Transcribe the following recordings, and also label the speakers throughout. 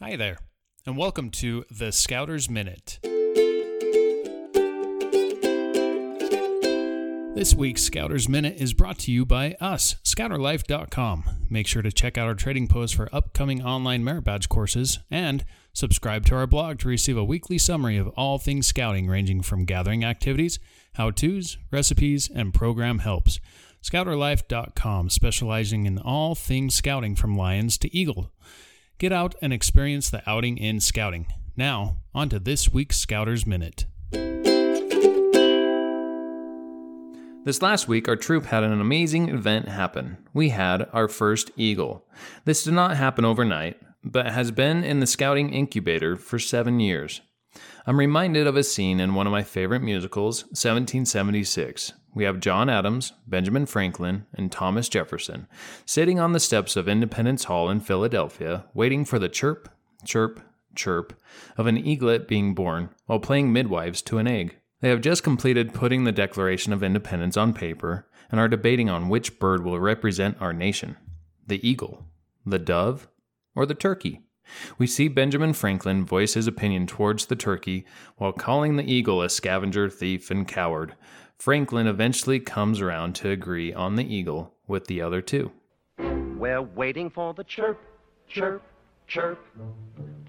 Speaker 1: Hi there, and welcome to the Scouters Minute. This week's Scouters Minute is brought to you by us, scouterlife.com. Make sure to check out our trading post for upcoming online merit badge courses and subscribe to our blog to receive a weekly summary of all things scouting, ranging from gathering activities, how to's, recipes, and program helps. Scouterlife.com, specializing in all things scouting from lions to eagle. Get out and experience the outing in scouting. Now, on to this week's Scouters Minute.
Speaker 2: This last week, our troop had an amazing event happen. We had our first eagle. This did not happen overnight, but has been in the scouting incubator for seven years. I'm reminded of a scene in one of my favorite musicals, 1776. We have John Adams, Benjamin Franklin, and Thomas Jefferson sitting on the steps of Independence Hall in Philadelphia, waiting for the chirp, chirp, chirp of an eaglet being born while playing midwives to an egg. They have just completed putting the Declaration of Independence on paper and are debating on which bird will represent our nation the eagle, the dove, or the turkey. We see Benjamin Franklin voice his opinion towards the turkey while calling the eagle a scavenger, thief, and coward. Franklin eventually comes around to agree on the eagle with the other two.
Speaker 3: We're waiting for the chirp, chirp, chirp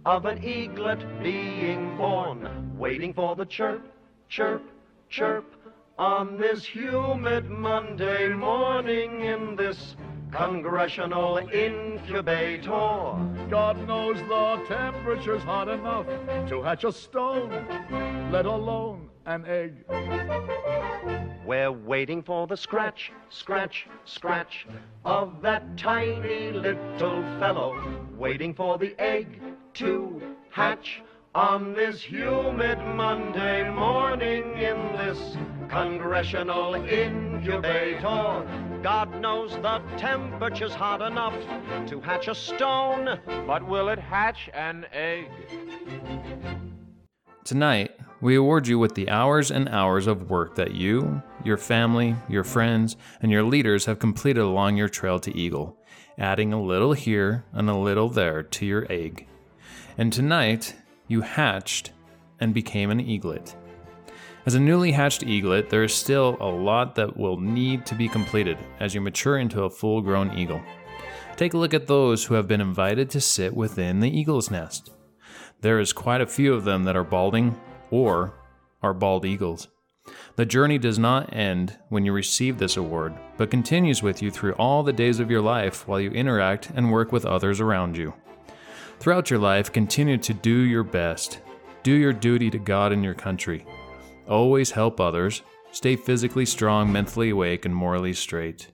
Speaker 3: of an eaglet being born. Waiting for the chirp, chirp, chirp on this humid Monday morning in this congressional incubator.
Speaker 4: God knows the temperature's hot enough to hatch a stone, let alone an egg.
Speaker 3: We're waiting for the scratch, scratch, scratch of that tiny little fellow. Waiting for the egg to hatch on this humid Monday morning in this congressional incubator. God knows the temperature's hot enough to hatch a stone.
Speaker 5: But will it hatch an egg?
Speaker 2: Tonight, we award you with the hours and hours of work that you, your family, your friends, and your leaders have completed along your trail to Eagle, adding a little here and a little there to your egg. And tonight, you hatched and became an eaglet. As a newly hatched eaglet, there is still a lot that will need to be completed as you mature into a full grown eagle. Take a look at those who have been invited to sit within the eagle's nest. There is quite a few of them that are balding or are bald eagles. The journey does not end when you receive this award, but continues with you through all the days of your life while you interact and work with others around you. Throughout your life, continue to do your best. Do your duty to God and your country. Always help others. Stay physically strong, mentally awake, and morally straight.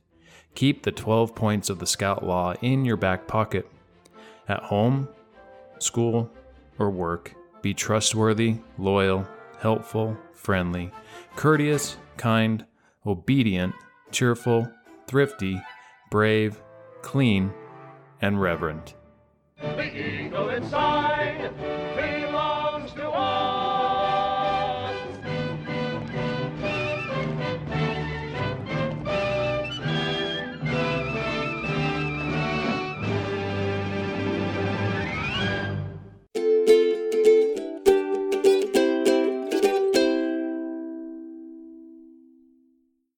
Speaker 2: Keep the 12 points of the Scout Law in your back pocket. At home, school, or work, be trustworthy, loyal, helpful, friendly, courteous, kind, obedient, cheerful, thrifty, brave, clean, and reverent.
Speaker 4: Inside